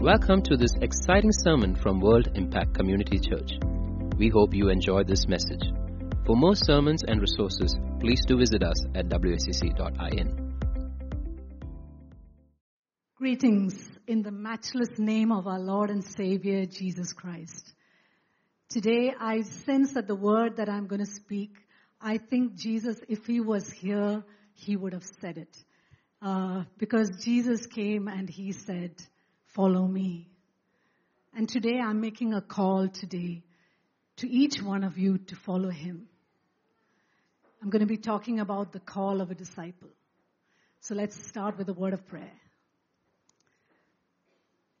Welcome to this exciting sermon from World Impact Community Church. We hope you enjoy this message. For more sermons and resources, please do visit us at wscc.in. Greetings in the matchless name of our Lord and Savior Jesus Christ. Today I sense that the word that I'm going to speak, I think Jesus, if he was here, he would have said it. Uh, because Jesus came and he said, follow me. And today I'm making a call today to each one of you to follow him. I'm going to be talking about the call of a disciple. So let's start with a word of prayer.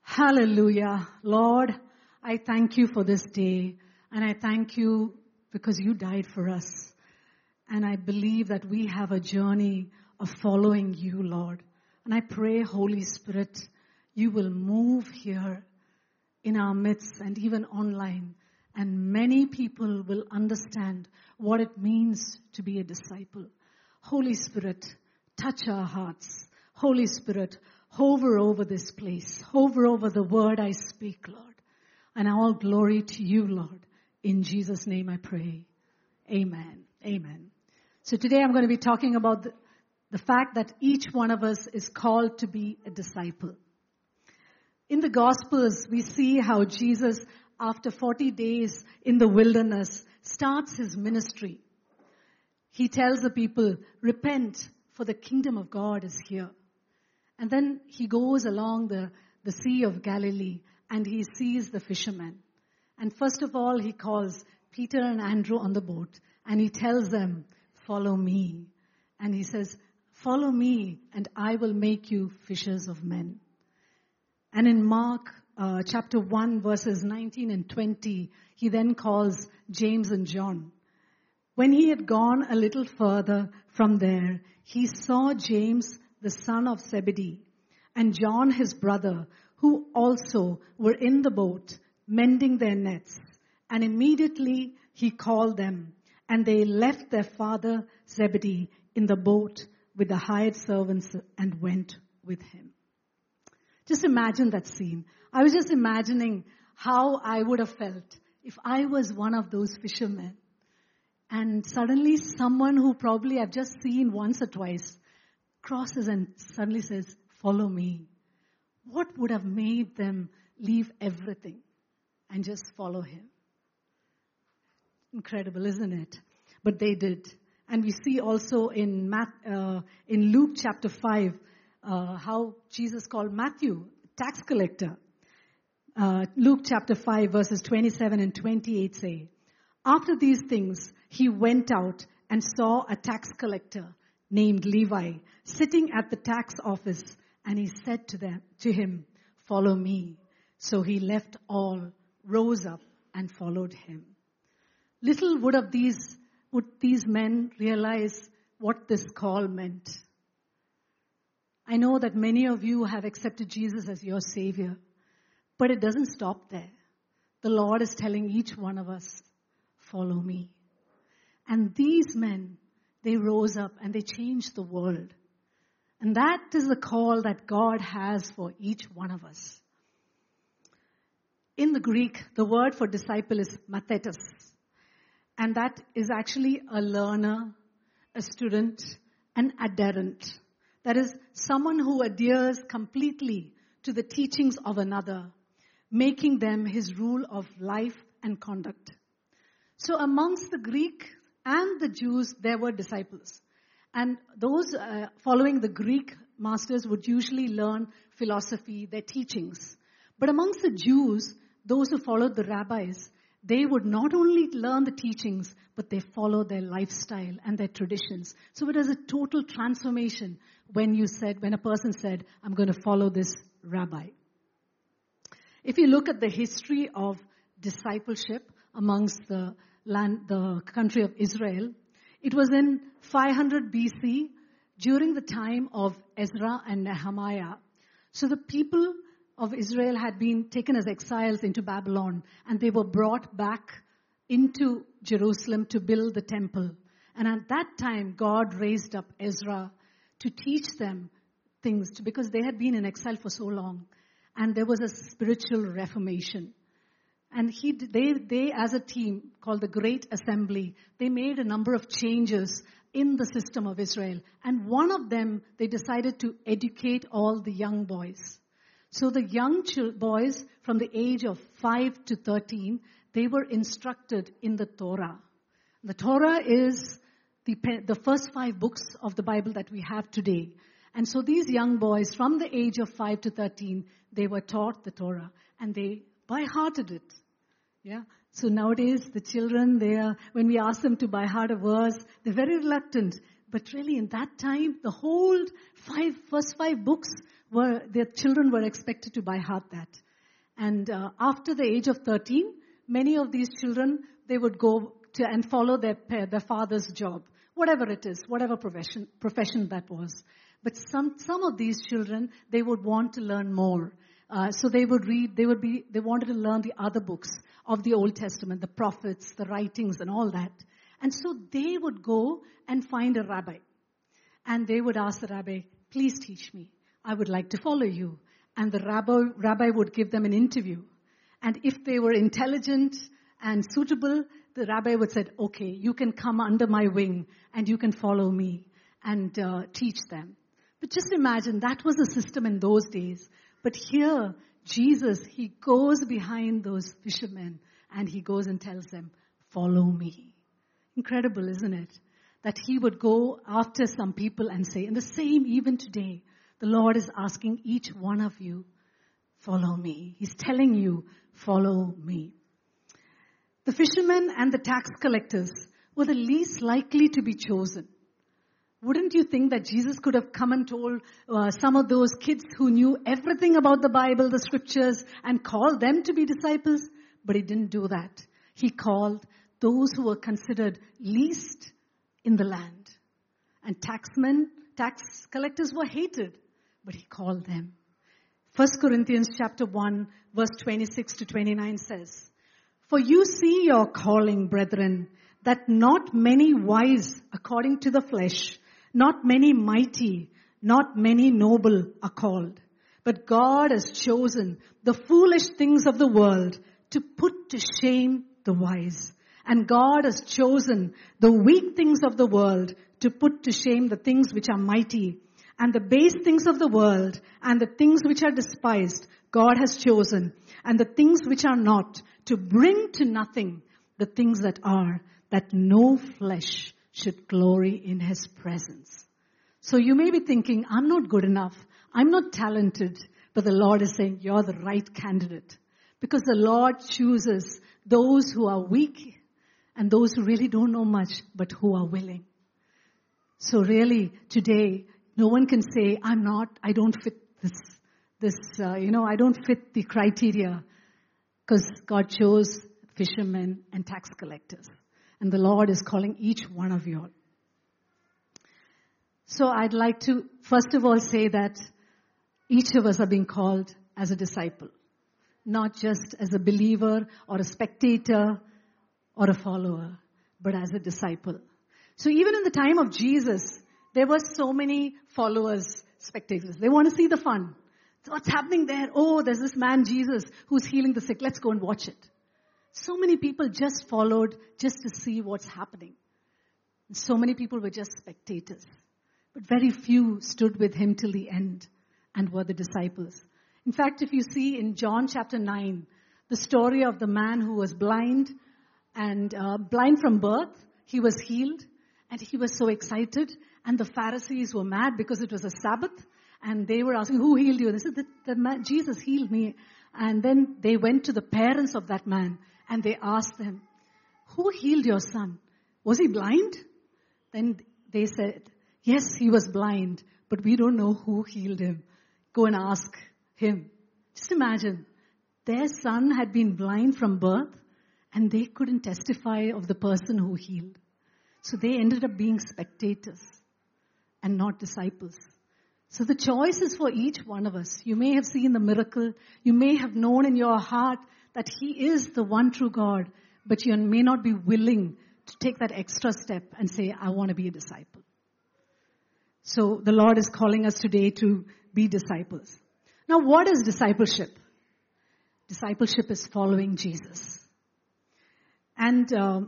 Hallelujah. Lord, I thank you for this day and I thank you because you died for us. And I believe that we have a journey of following you, Lord. And I pray, Holy Spirit, you will move here in our midst and even online. And many people will understand what it means to be a disciple. Holy Spirit, touch our hearts. Holy Spirit, hover over this place. Hover over the word I speak, Lord. And all glory to you, Lord. In Jesus' name I pray. Amen. Amen. So today I'm going to be talking about the, the fact that each one of us is called to be a disciple. In the Gospels, we see how Jesus, after 40 days in the wilderness, starts his ministry. He tells the people, repent for the kingdom of God is here. And then he goes along the, the Sea of Galilee and he sees the fishermen. And first of all, he calls Peter and Andrew on the boat and he tells them, follow me. And he says, follow me and I will make you fishers of men. And in Mark uh, chapter 1 verses 19 and 20, he then calls James and John. When he had gone a little further from there, he saw James, the son of Zebedee, and John his brother, who also were in the boat, mending their nets. And immediately he called them, and they left their father Zebedee in the boat with the hired servants and went with him. Just imagine that scene. I was just imagining how I would have felt if I was one of those fishermen. And suddenly someone who probably I've just seen once or twice crosses and suddenly says, follow me. What would have made them leave everything and just follow him? Incredible, isn't it? But they did. And we see also in, uh, in Luke chapter 5, uh, how Jesus called Matthew tax collector. Uh, Luke chapter 5 verses 27 and 28 say, After these things, he went out and saw a tax collector named Levi sitting at the tax office and he said to them, to him, follow me. So he left all, rose up and followed him. Little would of these, would these men realize what this call meant. I know that many of you have accepted Jesus as your Savior, but it doesn't stop there. The Lord is telling each one of us, follow me. And these men, they rose up and they changed the world. And that is the call that God has for each one of us. In the Greek, the word for disciple is mathetes. And that is actually a learner, a student, an adherent. That is, someone who adheres completely to the teachings of another, making them his rule of life and conduct. So amongst the Greek and the Jews, there were disciples. And those uh, following the Greek masters would usually learn philosophy, their teachings. But amongst the Jews, those who followed the rabbis, they would not only learn the teachings, but they follow their lifestyle and their traditions. So it was a total transformation when you said, when a person said, I'm going to follow this rabbi. If you look at the history of discipleship amongst the land, the country of Israel, it was in 500 BC during the time of Ezra and Nehemiah. So the people of Israel had been taken as exiles into Babylon and they were brought back into Jerusalem to build the temple. And at that time, God raised up Ezra to teach them things because they had been in exile for so long. and there was a spiritual reformation. And he, they, they, as a team called the Great Assembly, they made a number of changes in the system of Israel. And one of them, they decided to educate all the young boys. So the young boys from the age of 5 to 13, they were instructed in the Torah. The Torah is the, the first five books of the Bible that we have today. And so these young boys from the age of 5 to 13, they were taught the Torah and they by hearted it. Yeah. So nowadays the children, they are, when we ask them to by heart a verse, they're very reluctant. But really in that time, the whole five, first five books were, their children were expected to by heart that. And uh, after the age of 13, many of these children, they would go to and follow their, their father's job. Whatever it is, whatever profession, profession that was. But some, some of these children, they would want to learn more. Uh, so they would read, they would be, they wanted to learn the other books of the Old Testament, the prophets, the writings and all that. And so they would go and find a rabbi. And they would ask the rabbi, please teach me. I would like to follow you. And the rabbi, rabbi would give them an interview. And if they were intelligent and suitable, the rabbi would said, okay, you can come under my wing and you can follow me and uh, teach them. But just imagine that was the system in those days. But here, Jesus, he goes behind those fishermen and he goes and tells them, follow me. Incredible, isn't it? That he would go after some people and say, and the same even today, the Lord is asking each one of you, follow me. He's telling you, follow me. The fishermen and the tax collectors were the least likely to be chosen. Wouldn't you think that Jesus could have come and told uh, some of those kids who knew everything about the Bible, the scriptures, and called them to be disciples? But he didn't do that. He called those who were considered least in the land. And taxmen, tax collectors were hated, but he called them. 1 Corinthians chapter 1 verse 26 to 29 says, For you see your calling, brethren, that not many wise according to the flesh, not many mighty, not many noble are called. But God has chosen the foolish things of the world to put to shame the wise. And God has chosen the weak things of the world to put to shame the things which are mighty. And the base things of the world and the things which are despised, God has chosen. And the things which are not to bring to nothing the things that are, that no flesh should glory in his presence. So you may be thinking, I'm not good enough. I'm not talented. But the Lord is saying, you're the right candidate. Because the Lord chooses those who are weak and those who really don't know much, but who are willing. So really, today, no one can say, I'm not, I don't fit this, this, uh, you know, I don't fit the criteria. Because God chose fishermen and tax collectors. And the Lord is calling each one of you all. So I'd like to first of all say that each of us are being called as a disciple, not just as a believer or a spectator or a follower, but as a disciple. So even in the time of Jesus, there were so many followers, spectators. They want to see the fun. So what's happening there? Oh, there's this man Jesus who's healing the sick. Let's go and watch it. So many people just followed just to see what's happening. And so many people were just spectators. But very few stood with him till the end and were the disciples. In fact, if you see in John chapter 9, the story of the man who was blind and uh, blind from birth, he was healed and he was so excited and the Pharisees were mad because it was a Sabbath and they were asking, who healed you? They said, the, the man, Jesus healed me. And then they went to the parents of that man and they asked them, who healed your son? Was he blind? Then they said, yes, he was blind, but we don't know who healed him. Go and ask him. Just imagine, their son had been blind from birth and they couldn't testify of the person who healed. So they ended up being spectators and not disciples. So the choice is for each one of us. You may have seen the miracle. You may have known in your heart that He is the one true God, but you may not be willing to take that extra step and say, I want to be a disciple. So the Lord is calling us today to be disciples. Now, what is discipleship? Discipleship is following Jesus. And uh,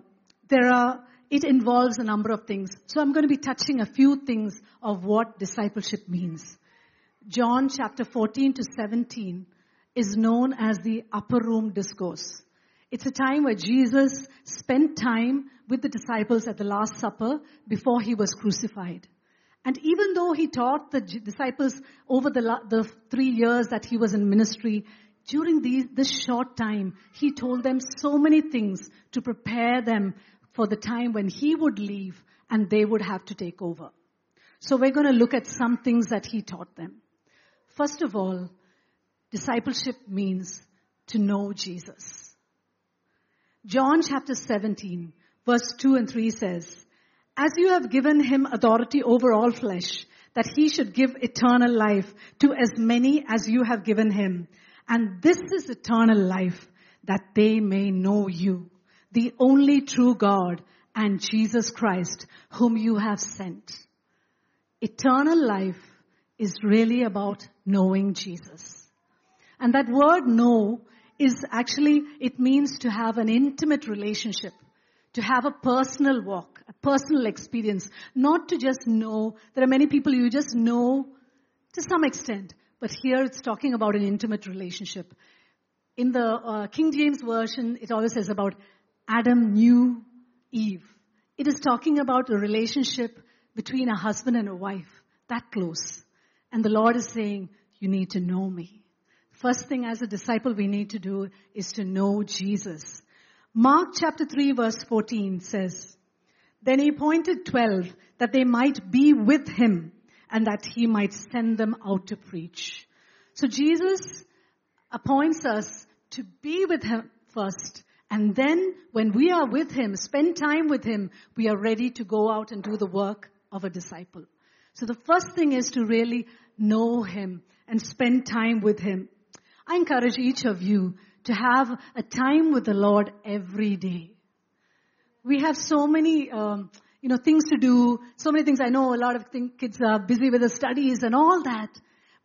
there are, it involves a number of things. So I'm going to be touching a few things of what discipleship means. John chapter 14 to 17 is known as the upper room discourse. It's a time where Jesus spent time with the disciples at the Last Supper before he was crucified. And even though he taught the disciples over the, the three years that he was in ministry, during these, this short time, he told them so many things to prepare them for the time when he would leave and they would have to take over. So we're going to look at some things that he taught them. First of all, discipleship means to know Jesus. John chapter 17 verse 2 and 3 says, As you have given him authority over all flesh, that he should give eternal life to as many as you have given him. And this is eternal life, that they may know you, the only true God, and Jesus Christ, whom you have sent. Eternal life is really about knowing Jesus. And that word know is actually, it means to have an intimate relationship to have a personal walk, a personal experience, not to just know. There are many people you just know to some extent, but here it's talking about an intimate relationship. In the uh, King James Version, it always says about Adam knew Eve. It is talking about a relationship between a husband and a wife, that close. And the Lord is saying, you need to know me. First thing as a disciple we need to do is to know Jesus. Mark chapter 3 verse 14 says, Then he appointed twelve that they might be with him and that he might send them out to preach. So Jesus appoints us to be with him first. And then when we are with him, spend time with him, we are ready to go out and do the work of a disciple. So the first thing is to really know him and spend time with him. I encourage each of you to have a time with the Lord every day. We have so many, um, you know, things to do, so many things. I know a lot of kids are busy with their studies and all that.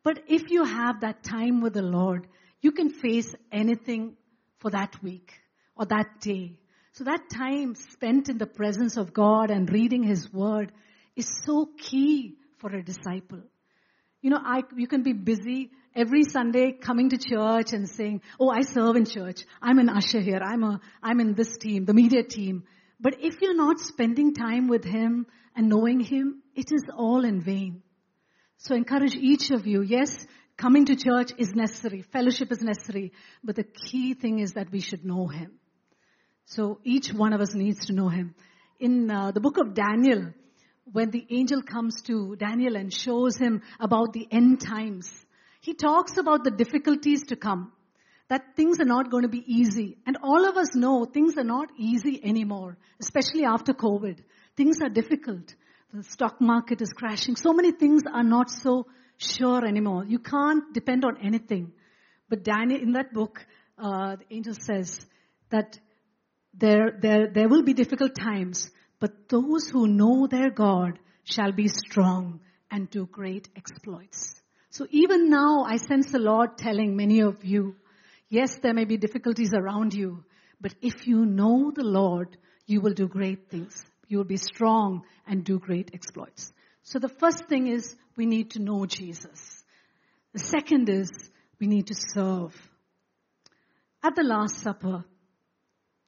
But if you have that time with the Lord, you can face anything for that week or that day. So that time spent in the presence of God and reading His Word is so key for a disciple. You know, I, you can be busy every Sunday coming to church and saying, oh, I serve in church. I'm an usher here. I'm a, I'm in this team, the media team. But if you're not spending time with Him and knowing Him, it is all in vain. So encourage each of you. Yes, coming to church is necessary. Fellowship is necessary. But the key thing is that we should know Him. So each one of us needs to know Him. In uh, the book of Daniel, when the angel comes to Daniel and shows him about the end times, he talks about the difficulties to come. That things are not going to be easy. And all of us know things are not easy anymore, especially after COVID. Things are difficult. The stock market is crashing. So many things are not so sure anymore. You can't depend on anything. But Daniel, in that book, uh, the angel says that there, there, there will be difficult times, but those who know their God shall be strong and do great exploits. So even now, I sense the Lord telling many of you, yes, there may be difficulties around you, but if you know the Lord, you will do great things. You will be strong and do great exploits. So the first thing is we need to know Jesus. The second is we need to serve. At the Last Supper,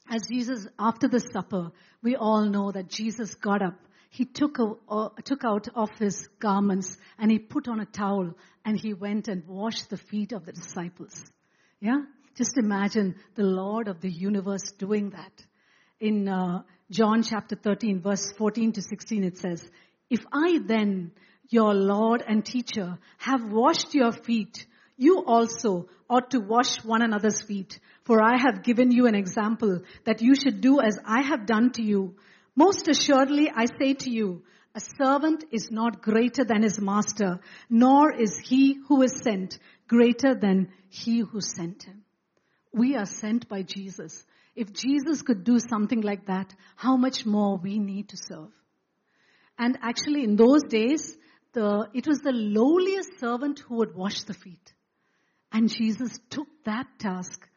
as Jesus, after the supper, we all know that Jesus got up he took, a, uh, took out of his garments and he put on a towel and he went and washed the feet of the disciples. Yeah? Just imagine the Lord of the universe doing that. In uh, John chapter 13 verse 14 to 16 it says, If I then, your Lord and teacher, have washed your feet, you also ought to wash one another's feet. For I have given you an example that you should do as I have done to you. Most assuredly, I say to you, a servant is not greater than his master, nor is he who is sent greater than he who sent him. We are sent by Jesus. If Jesus could do something like that, how much more we need to serve? And actually in those days, the, it was the lowliest servant who would wash the feet. And Jesus took that task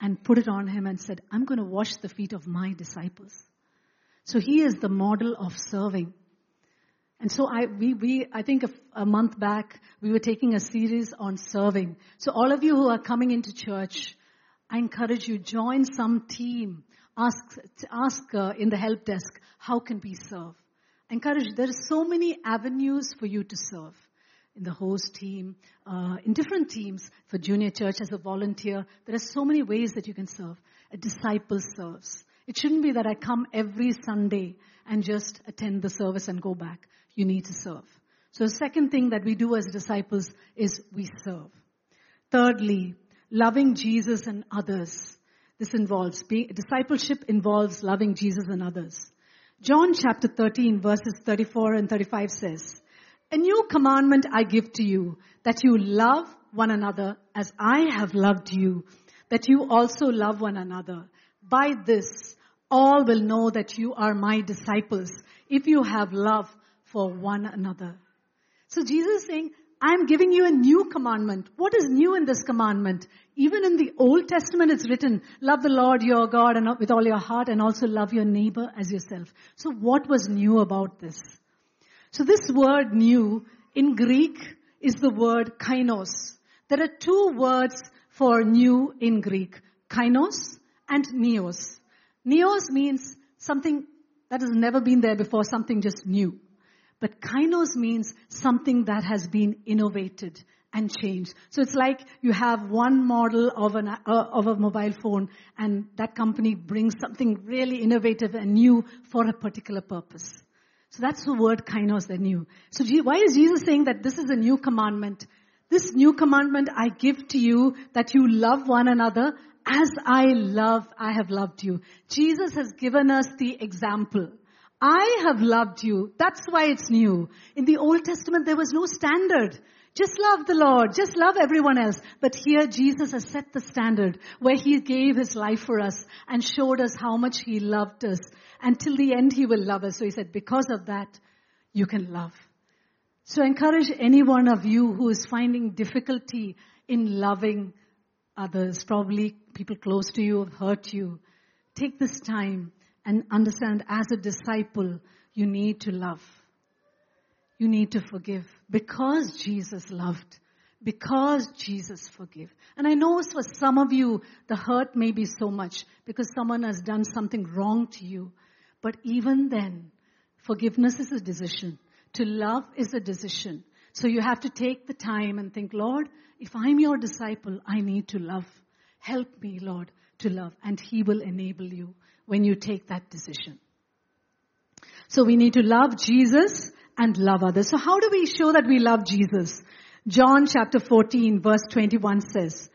and put it on him and said, I'm going to wash the feet of my disciples. So he is the model of serving. And so I, we, we, I think a, a month back, we were taking a series on serving. So all of you who are coming into church, I encourage you, join some team. Ask, ask uh, in the help desk, how can we serve? I encourage, there are so many avenues for you to serve. In the host team, uh, in different teams, for junior church as a volunteer, there are so many ways that you can serve. A disciple serves. It shouldn't be that I come every Sunday and just attend the service and go back. You need to serve. So the second thing that we do as disciples is we serve. Thirdly, loving Jesus and others. This involves being, discipleship involves loving Jesus and others. John chapter 13 verses 34 and 35 says, A new commandment I give to you, that you love one another as I have loved you, that you also love one another. By this, all will know that you are my disciples if you have love for one another. So Jesus is saying, I'm giving you a new commandment. What is new in this commandment? Even in the Old Testament, it's written, love the Lord your God and with all your heart and also love your neighbor as yourself. So what was new about this? So this word new in Greek is the word kainos. There are two words for new in Greek. Kainos and neos. Neos means something that has never been there before, something just new. But kainos means something that has been innovated and changed. So it's like you have one model of, an, uh, of a mobile phone and that company brings something really innovative and new for a particular purpose. So that's the word kainos, the new. So why is Jesus saying that this is a new commandment? This new commandment I give to you that you love one another as I love, I have loved you. Jesus has given us the example. I have loved you. That's why it's new. In the Old Testament, there was no standard. Just love the Lord. Just love everyone else. But here Jesus has set the standard where He gave His life for us and showed us how much He loved us. And till the end He will love us. So He said, because of that, you can love. So encourage any one of you who is finding difficulty in loving others, probably people close to you have hurt you. Take this time and understand as a disciple, you need to love. You need to forgive because Jesus loved. Because Jesus forgave. And I know for some of you, the hurt may be so much because someone has done something wrong to you. But even then, forgiveness is a decision. To love is a decision. So you have to take the time and think, Lord, if I'm your disciple, I need to love. Help me, Lord, to love. And He will enable you when you take that decision. So we need to love Jesus and love others. So how do we show that we love Jesus? John chapter 14 verse 21 says,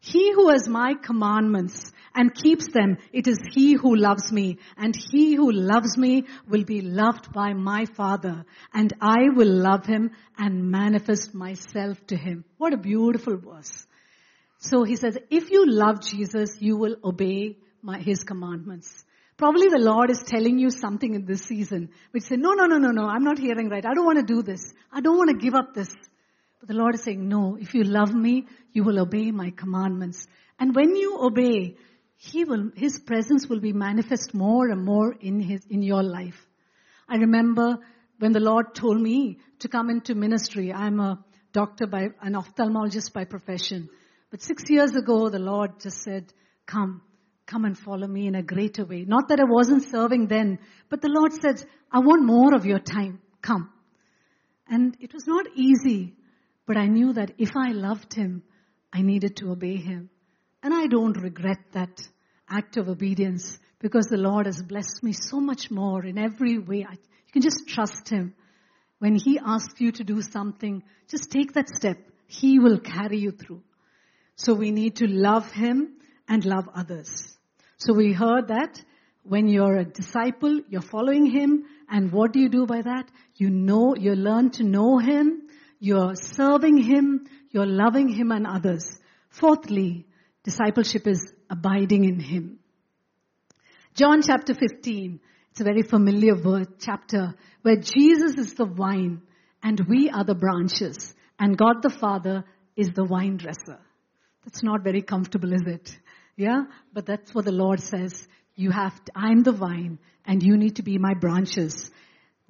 He who has my commandments and keeps them, it is he who loves me. And he who loves me will be loved by my Father. And I will love him and manifest myself to him. What a beautiful verse. So he says, if you love Jesus, you will obey my, his commandments. Probably the Lord is telling you something in this season, which say, no, no, no, no, no, I'm not hearing right. I don't want to do this. I don't want to give up this. But the Lord is saying, no, if you love me, you will obey my commandments. And when you obey, he will, His presence will be manifest more and more in His, in your life. I remember when the Lord told me to come into ministry. I'm a doctor by, an ophthalmologist by profession. But six years ago, the Lord just said, come, come and follow me in a greater way. Not that I wasn't serving then, but the Lord said, I want more of your time. Come. And it was not easy, but I knew that if I loved Him, I needed to obey Him. And I don't regret that act of obedience because the Lord has blessed me so much more in every way. I, you can just trust Him. When He asks you to do something, just take that step. He will carry you through. So we need to love Him and love others. So we heard that when you're a disciple, you're following Him, and what do you do by that? You know, you learn to know Him, you're serving Him, you're loving Him and others. Fourthly, discipleship is abiding in Him. John chapter 15, it's a very familiar chapter where Jesus is the vine and we are the branches and God the Father is the wine dresser. That's not very comfortable, is it? Yeah? But that's what the Lord says. You have, to, I'm the vine and you need to be my branches.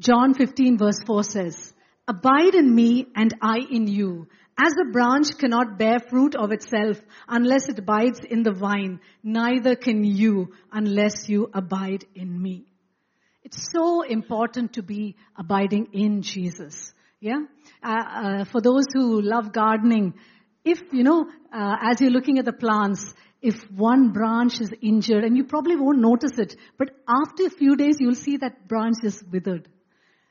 John 15 verse 4 says, Abide in me and I in you. As a branch cannot bear fruit of itself unless it abides in the vine, neither can you unless you abide in me. It's so important to be abiding in Jesus. Yeah? Uh, uh, for those who love gardening, if, you know, uh, as you're looking at the plants, if one branch is injured, and you probably won't notice it, but after a few days, you'll see that branch is withered.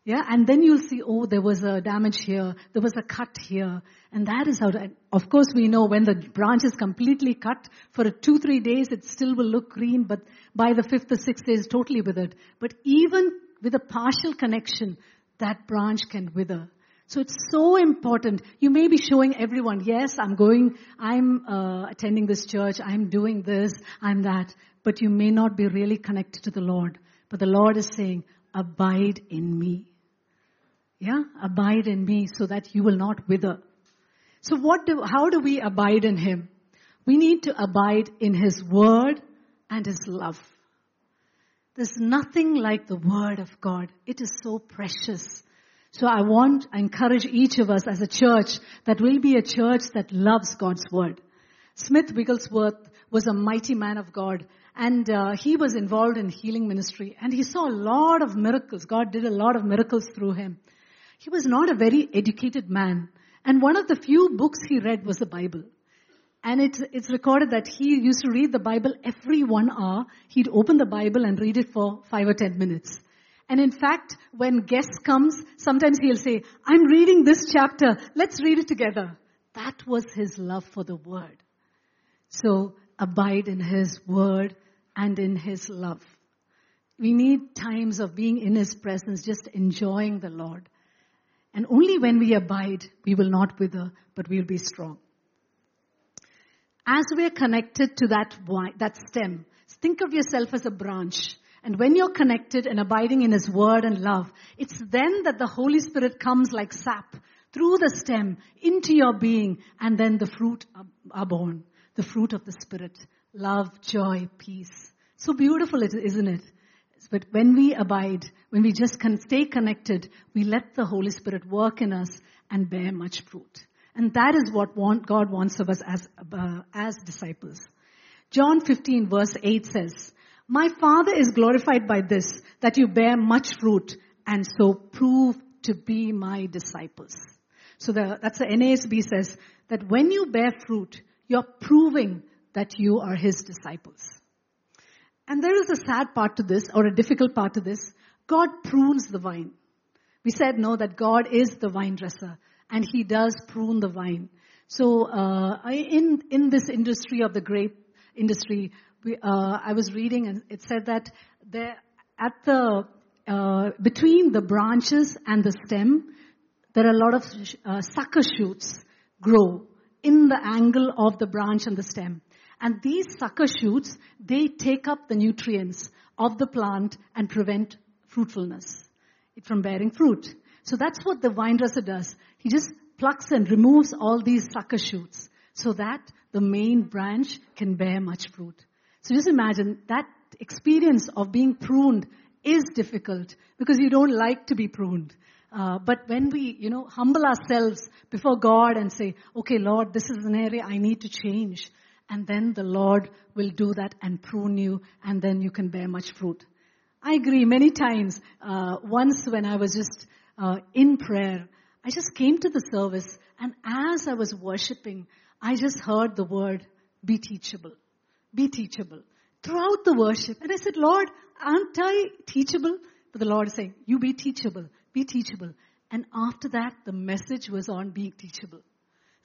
Yeah, and then you'll see, oh, there was a damage here, there was a cut here, and that is how, of course we know when the branch is completely cut, for two, three days it still will look green, but by the fifth or sixth day it's totally withered. But even with a partial connection, that branch can wither. So it's so important. You may be showing everyone, yes, I'm going, I'm uh, attending this church, I'm doing this, I'm that, but you may not be really connected to the Lord. But the Lord is saying, abide in me. Yeah, abide in me so that you will not wither. So what do, how do we abide in Him? We need to abide in His Word and His love. There's nothing like the Word of God. It is so precious. So I want, I encourage each of us as a church that will be a church that loves God's Word. Smith Wigglesworth was a mighty man of God and uh, he was involved in healing ministry and he saw a lot of miracles. God did a lot of miracles through him. He was not a very educated man. And one of the few books he read was the Bible. And it's, it's recorded that he used to read the Bible every one hour. He'd open the Bible and read it for five or ten minutes. And in fact, when guests comes, sometimes he'll say, I'm reading this chapter. Let's read it together. That was his love for the word. So abide in his word and in his love. We need times of being in his presence, just enjoying the Lord. And only when we abide, we will not wither, but we will be strong. As we're connected to that, that stem, think of yourself as a branch. And when you're connected and abiding in His Word and love, it's then that the Holy Spirit comes like sap through the stem into your being and then the fruit are born. The fruit of the Spirit. Love, joy, peace. So beautiful, isn't it? But when we abide, when we just can stay connected, we let the Holy Spirit work in us and bear much fruit. And that is what want, God wants of us as, uh, as disciples. John 15 verse 8 says, My Father is glorified by this, that you bear much fruit and so prove to be my disciples. So the, that's the NASB says that when you bear fruit, you're proving that you are his disciples. And there is a sad part to this, or a difficult part to this. God prunes the vine. We said no, that God is the vine dresser, and He does prune the vine. So, uh, in in this industry of the grape industry, uh, I was reading, and it said that there at the uh, between the branches and the stem, there are a lot of uh, sucker shoots grow in the angle of the branch and the stem. And these sucker shoots, they take up the nutrients of the plant and prevent fruitfulness from bearing fruit. So that's what the vine dresser does. He just plucks and removes all these sucker shoots so that the main branch can bear much fruit. So just imagine that experience of being pruned is difficult because you don't like to be pruned. Uh, but when we, you know, humble ourselves before God and say, okay, Lord, this is an area I need to change and then the Lord will do that and prune you, and then you can bear much fruit. I agree many times. Uh, once when I was just uh, in prayer, I just came to the service, and as I was worshiping, I just heard the word, be teachable. Be teachable. Throughout the worship. And I said, Lord, aren't I teachable? But the Lord is saying, you be teachable. Be teachable. And after that, the message was on being teachable.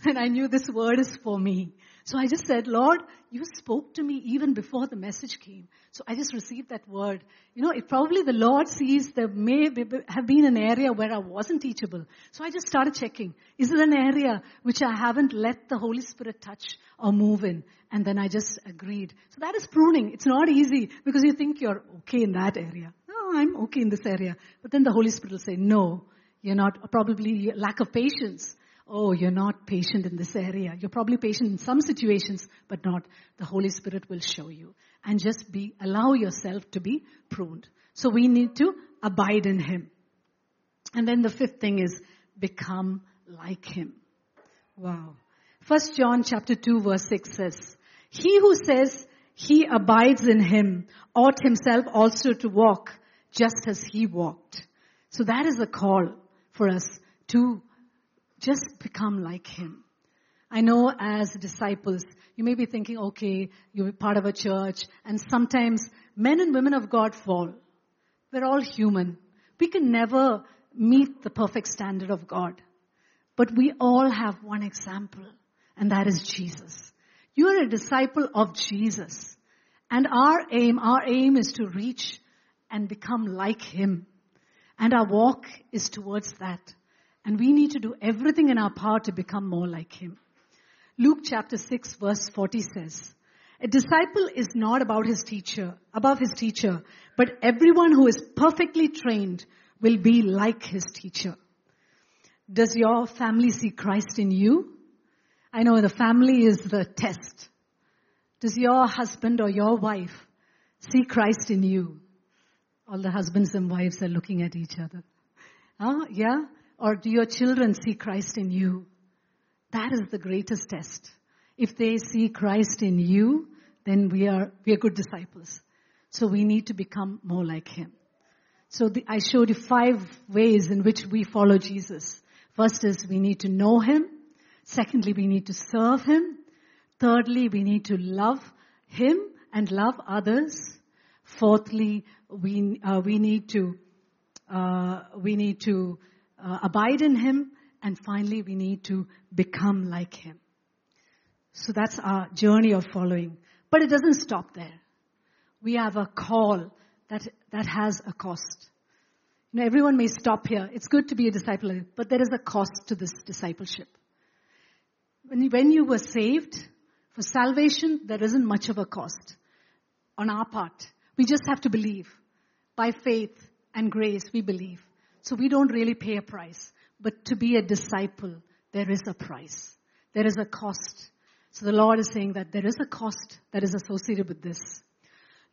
And I knew this word is for me. So I just said, Lord, you spoke to me even before the message came. So I just received that word. You know, it probably the Lord sees there may have been an area where I wasn't teachable. So I just started checking. Is it an area which I haven't let the Holy Spirit touch or move in? And then I just agreed. So that is pruning. It's not easy because you think you're okay in that area. No, I'm okay in this area. But then the Holy Spirit will say, no, you're not, probably lack of patience oh, you're not patient in this area. You're probably patient in some situations, but not. The Holy Spirit will show you. And just be, allow yourself to be pruned. So we need to abide in Him. And then the fifth thing is become like Him. Wow. First John chapter 2 verse 6 says, He who says he abides in Him ought himself also to walk just as He walked. So that is a call for us to just become like Him. I know as disciples, you may be thinking, okay, you're part of a church, and sometimes men and women of God fall. We're all human. We can never meet the perfect standard of God. But we all have one example, and that is Jesus. You're a disciple of Jesus. And our aim, our aim is to reach and become like Him. And our walk is towards that. And we need to do everything in our power to become more like Him. Luke chapter 6 verse 40 says, a disciple is not about his teacher, above his teacher, but everyone who is perfectly trained will be like his teacher. Does your family see Christ in you? I know the family is the test. Does your husband or your wife see Christ in you? All the husbands and wives are looking at each other. Huh? Yeah? Or do your children see Christ in you? That is the greatest test. If they see Christ in you, then we are, we are good disciples. So we need to become more like Him. So the, I showed you five ways in which we follow Jesus. First is we need to know Him. Secondly, we need to serve Him. Thirdly, we need to love Him and love others. Fourthly, we, uh, we need to, uh, we need to uh, abide in Him. And finally, we need to become like Him. So that's our journey of following. But it doesn't stop there. We have a call that, that has a cost. You know, everyone may stop here. It's good to be a disciple, but there is a cost to this discipleship. When when you were saved, for salvation, there isn't much of a cost on our part. We just have to believe. By faith and grace, we believe. So we don't really pay a price. But to be a disciple, there is a price. There is a cost. So the Lord is saying that there is a cost that is associated with this.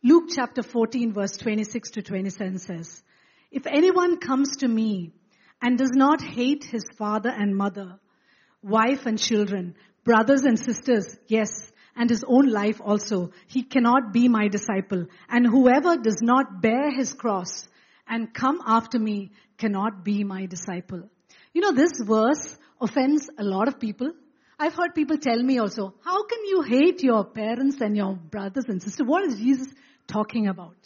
Luke chapter 14 verse 26 to 27 says, If anyone comes to me and does not hate his father and mother, wife and children, brothers and sisters, yes, and his own life also, he cannot be my disciple. And whoever does not bear his cross and come after me cannot be my disciple. You know, this verse offends a lot of people. I've heard people tell me also, how can you hate your parents and your brothers and sisters? What is Jesus talking about?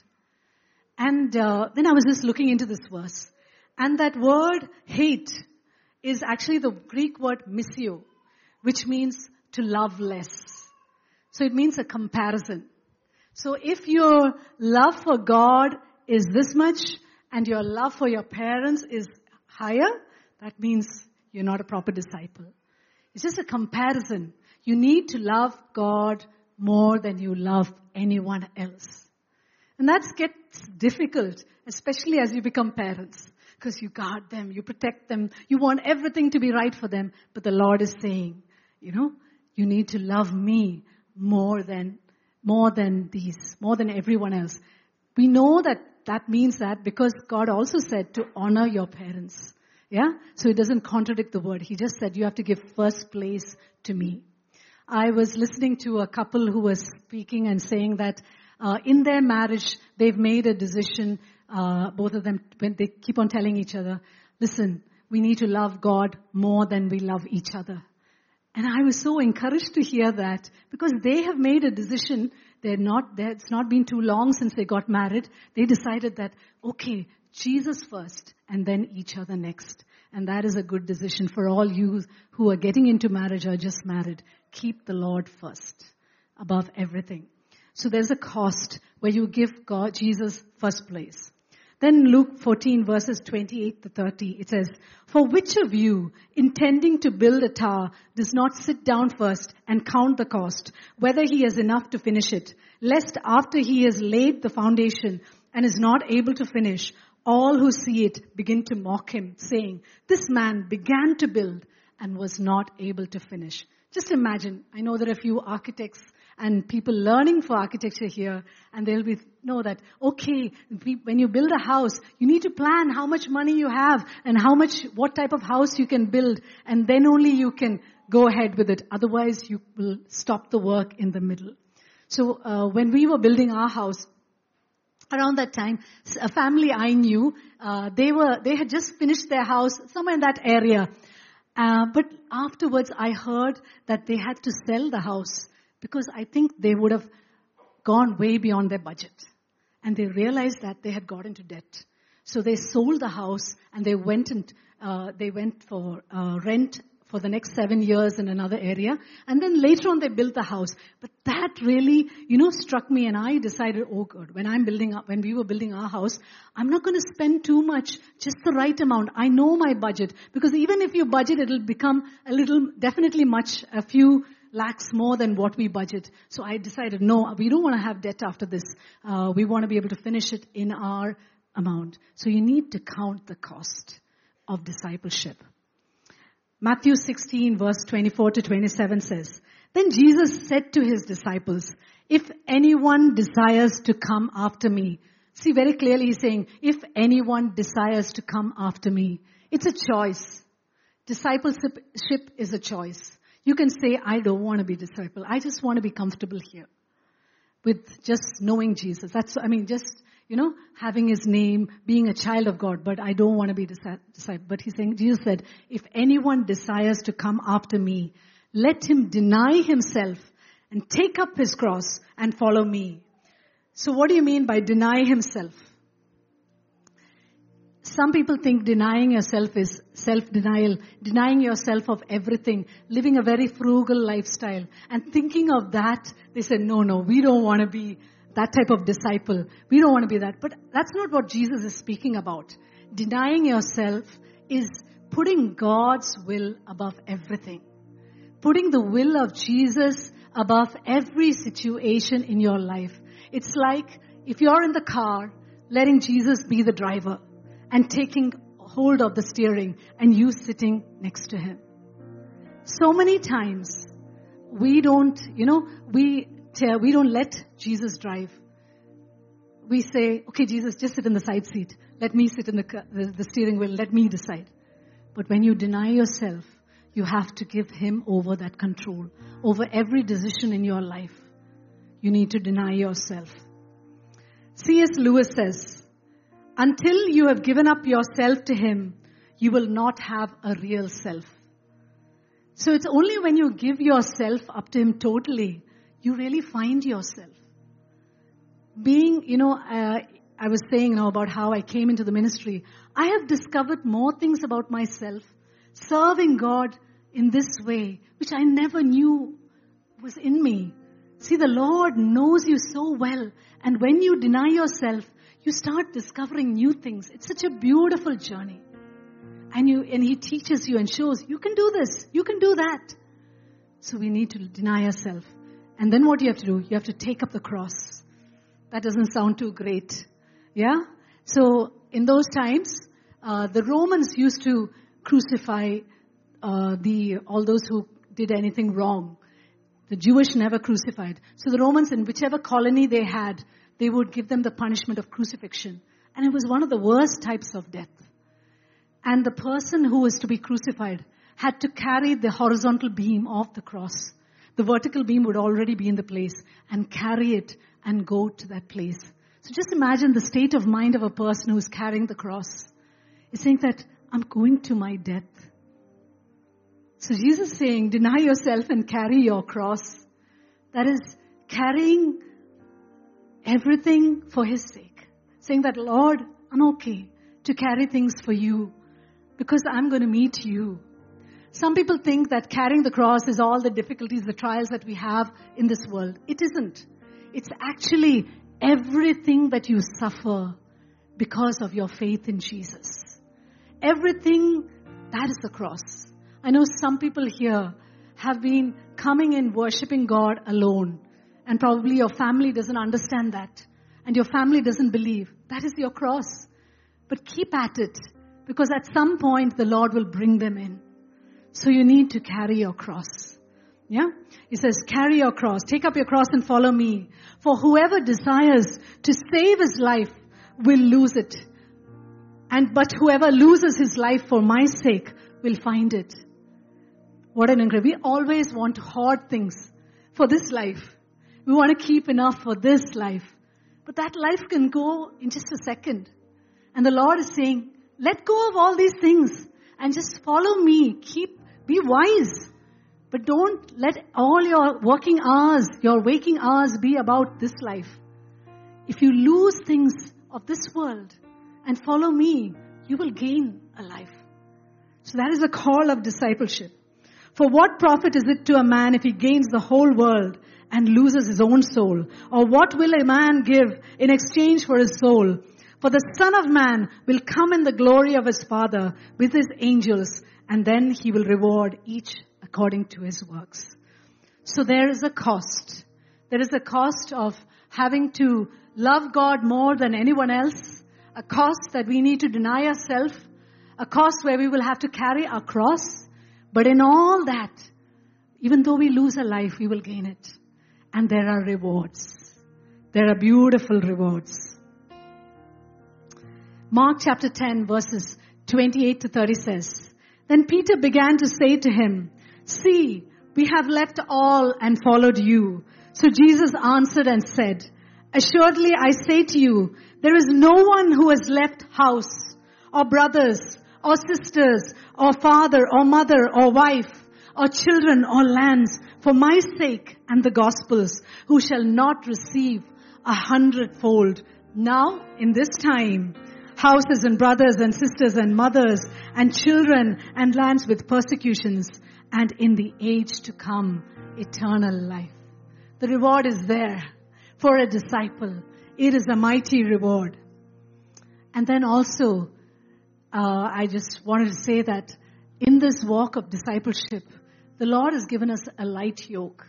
And uh, then I was just looking into this verse. And that word hate is actually the Greek word misio, which means to love less. So it means a comparison. So if your love for God is this much and your love for your parents is higher, that means you're not a proper disciple. It's just a comparison. You need to love God more than you love anyone else. And that gets difficult, especially as you become parents. Because you guard them, you protect them, you want everything to be right for them. But the Lord is saying, you know, you need to love me more than, more than these, more than everyone else. We know that that means that because God also said to honor your parents. Yeah? So it doesn't contradict the word. He just said you have to give first place to me. I was listening to a couple who was speaking and saying that uh, in their marriage they've made a decision. Uh, both of them, when they keep on telling each other, "Listen, we need to love God more than we love each other." And I was so encouraged to hear that because they have made a decision. They're not. They're, it's not been too long since they got married. They decided that okay, Jesus first and then each other next. And that is a good decision for all you who are getting into marriage or just married. Keep the Lord first above everything. So there's a cost where you give God, Jesus first place. Then Luke 14 verses 28 to 30, it says, For which of you, intending to build a tower, does not sit down first and count the cost, whether he has enough to finish it, lest after he has laid the foundation and is not able to finish, all who see it begin to mock him, saying, This man began to build and was not able to finish. Just imagine, I know there are a few architects and people learning for architecture here, and they'll be know that okay, when you build a house, you need to plan how much money you have and how much, what type of house you can build, and then only you can go ahead with it. Otherwise, you will stop the work in the middle. So uh, when we were building our house, around that time, a family I knew, uh, they were they had just finished their house somewhere in that area. Uh, but afterwards, I heard that they had to sell the house because I think they would have gone way beyond their budget. And they realized that they had got into debt. So they sold the house and they went and uh, they went for uh, rent for the next seven years in another area. And then later on they built the house. But that really, you know, struck me and I decided, oh God, when I'm building up, when we were building our house, I'm not going to spend too much, just the right amount. I know my budget. Because even if you budget, it'll become a little, definitely much, a few lakhs more than what we budget. So I decided, no, we don't want to have debt after this. Uh, we want to be able to finish it in our amount. So you need to count the cost of discipleship. Matthew 16 verse 24 to 27 says, Then Jesus said to his disciples, If anyone desires to come after me, see very clearly he's saying, if anyone desires to come after me, it's a choice. Discipleship is a choice. You can say, I don't want to be disciple. I just want to be comfortable here with just knowing Jesus. That's, I mean, just you know, having his name, being a child of God, but I don't want to be disciple. But he's saying, Jesus said, if anyone desires to come after me, let him deny himself and take up his cross and follow me. So what do you mean by deny himself? Some people think denying yourself is self-denial, denying yourself of everything, living a very frugal lifestyle. And thinking of that, they said, no, no, we don't want to be that type of disciple. We don't want to be that. But that's not what Jesus is speaking about. Denying yourself is putting God's will above everything. Putting the will of Jesus above every situation in your life. It's like if you're in the car, letting Jesus be the driver and taking hold of the steering and you sitting next to him. So many times we don't, you know, we we don't let Jesus drive. We say, okay, Jesus, just sit in the side seat. Let me sit in the, the, the steering wheel. Let me decide. But when you deny yourself, you have to give Him over that control, over every decision in your life. You need to deny yourself. C.S. Lewis says, until you have given up yourself to Him, you will not have a real self. So it's only when you give yourself up to Him totally you really find yourself. Being, you know, uh, I was saying you know, about how I came into the ministry. I have discovered more things about myself, serving God in this way, which I never knew was in me. See, the Lord knows you so well. And when you deny yourself, you start discovering new things. It's such a beautiful journey. And you, and He teaches you and shows, you can do this, you can do that. So we need to deny ourselves. And then what do you have to do? You have to take up the cross. That doesn't sound too great. Yeah? So in those times, uh, the Romans used to crucify uh, the all those who did anything wrong. The Jewish never crucified. So the Romans, in whichever colony they had, they would give them the punishment of crucifixion. And it was one of the worst types of death. And the person who was to be crucified had to carry the horizontal beam of the cross the vertical beam would already be in the place and carry it and go to that place. So just imagine the state of mind of a person who's carrying the cross. He's saying that I'm going to my death. So Jesus is saying, deny yourself and carry your cross. That is carrying everything for His sake. Saying that, Lord, I'm okay to carry things for you because I'm going to meet you. Some people think that carrying the cross is all the difficulties, the trials that we have in this world. It isn't. It's actually everything that you suffer because of your faith in Jesus. Everything, that is the cross. I know some people here have been coming and worshiping God alone. And probably your family doesn't understand that. And your family doesn't believe. That is your cross. But keep at it. Because at some point the Lord will bring them in. So you need to carry your cross. Yeah? He says, carry your cross. Take up your cross and follow me. For whoever desires to save his life will lose it. And, but whoever loses his life for my sake will find it. What an incredible. We always want to hoard things for this life. We want to keep enough for this life. But that life can go in just a second. And the Lord is saying, let go of all these things and just follow me. Keep, be wise. But don't let all your working hours, your waking hours be about this life. If you lose things of this world and follow me, you will gain a life. So that is the call of discipleship. For what profit is it to a man if he gains the whole world and loses his own soul? Or what will a man give in exchange for his soul? For the Son of Man will come in the glory of his Father with his angels, and then he will reward each according to his works. So there is a cost. There is a cost of having to love God more than anyone else, a cost that we need to deny ourselves, a cost where we will have to carry our cross. But in all that, even though we lose a life, we will gain it. And there are rewards. There are beautiful rewards. Mark chapter 10 verses 28 to 30 says, Then Peter began to say to him, See, we have left all and followed you. So Jesus answered and said, Assuredly I say to you, there is no one who has left house or brothers or sisters or father or mother or wife or children or lands for my sake and the gospel's who shall not receive a hundredfold now in this time houses and brothers and sisters and mothers and children and lands with persecutions and in the age to come, eternal life. The reward is there for a disciple. It is a mighty reward. And then also, uh, I just wanted to say that in this walk of discipleship, the Lord has given us a light yoke.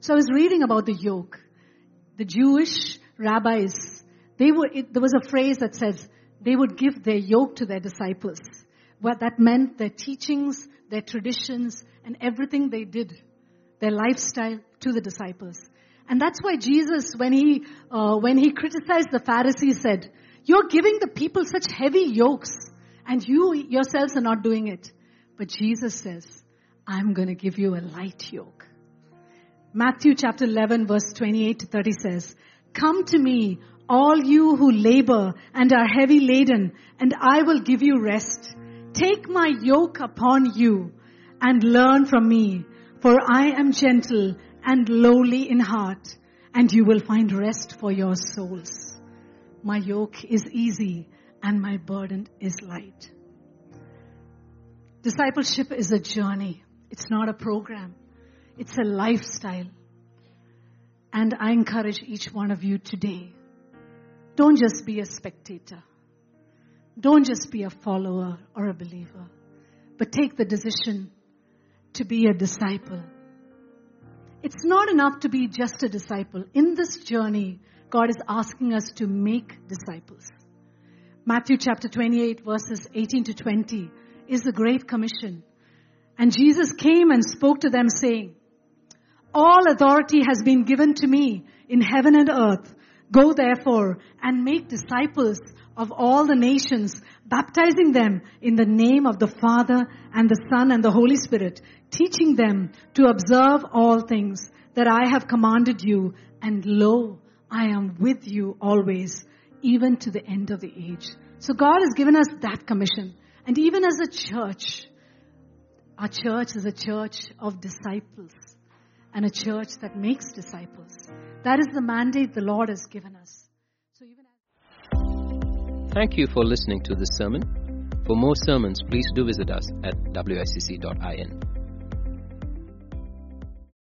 So I was reading about the yoke. The Jewish rabbis, they were, it, there was a phrase that says they would give their yoke to their disciples. What that meant their teachings, their traditions, and everything they did, their lifestyle to the disciples. And that's why Jesus, when he, uh, when he criticized the Pharisees said, you're giving the people such heavy yokes and you yourselves are not doing it. But Jesus says, I'm going to give you a light yoke. Matthew chapter 11 verse 28 to 30 says, Come to me, all you who labor and are heavy laden, and I will give you rest. Take my yoke upon you and learn from me, for I am gentle and lowly in heart, and you will find rest for your souls. My yoke is easy and my burden is light. Discipleship is a journey. It's not a program. It's a lifestyle. And I encourage each one of you today. Don't just be a spectator. Don't just be a follower or a believer, but take the decision to be a disciple. It's not enough to be just a disciple. In this journey, God is asking us to make disciples. Matthew chapter 28 verses 18 to 20 is the Great Commission. And Jesus came and spoke to them saying, All authority has been given to me in heaven and earth. Go therefore and make disciples of all the nations, baptizing them in the name of the Father and the Son and the Holy Spirit, teaching them to observe all things that I have commanded you. And lo, I am with you always, even to the end of the age. So God has given us that commission. And even as a church, our church is a church of disciples and a church that makes disciples. That is the mandate the Lord has given us. So even as Thank you for listening to this sermon. For more sermons, please do visit us at wicc.in.